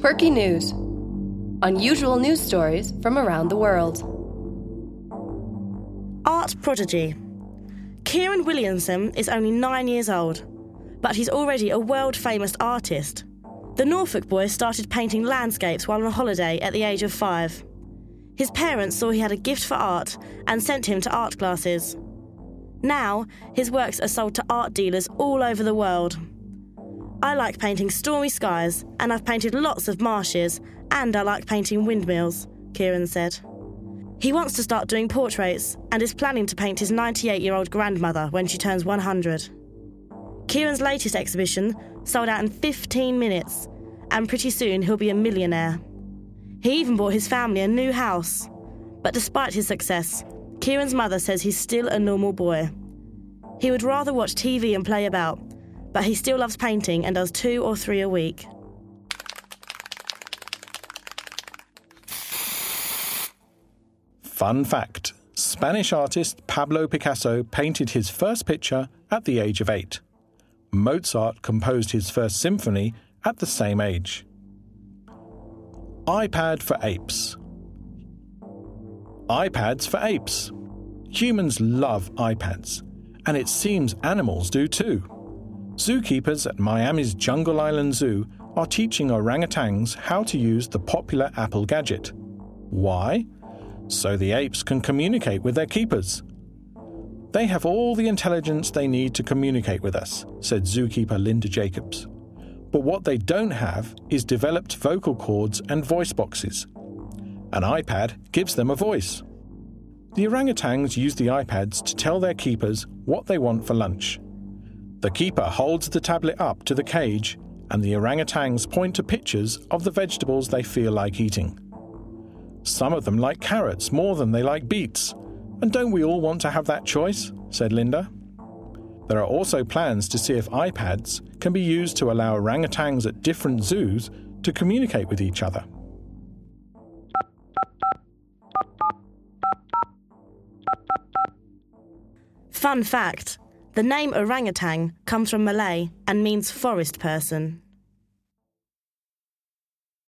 Perky News Unusual news stories from around the world. Art prodigy. Kieran Williamson is only nine years old, but he's already a world famous artist. The Norfolk boy started painting landscapes while on holiday at the age of five. His parents saw he had a gift for art and sent him to art classes. Now, his works are sold to art dealers all over the world. I like painting stormy skies, and I've painted lots of marshes, and I like painting windmills, Kieran said. He wants to start doing portraits and is planning to paint his 98 year old grandmother when she turns 100. Kieran's latest exhibition sold out in 15 minutes, and pretty soon he'll be a millionaire. He even bought his family a new house. But despite his success, Kieran's mother says he's still a normal boy. He would rather watch TV and play about, but he still loves painting and does two or three a week. Fun fact Spanish artist Pablo Picasso painted his first picture at the age of eight. Mozart composed his first symphony at the same age. iPad for apes. iPads for apes. Humans love iPads, and it seems animals do too. Zookeepers at Miami's Jungle Island Zoo are teaching orangutans how to use the popular Apple gadget. Why? So the apes can communicate with their keepers. They have all the intelligence they need to communicate with us, said zookeeper Linda Jacobs. But what they don't have is developed vocal cords and voice boxes. An iPad gives them a voice. The orangutans use the iPads to tell their keepers what they want for lunch. The keeper holds the tablet up to the cage, and the orangutans point to pictures of the vegetables they feel like eating. Some of them like carrots more than they like beets. And don't we all want to have that choice? said Linda. There are also plans to see if iPads can be used to allow orangutans at different zoos to communicate with each other. Fun fact the name orangutan comes from Malay and means forest person.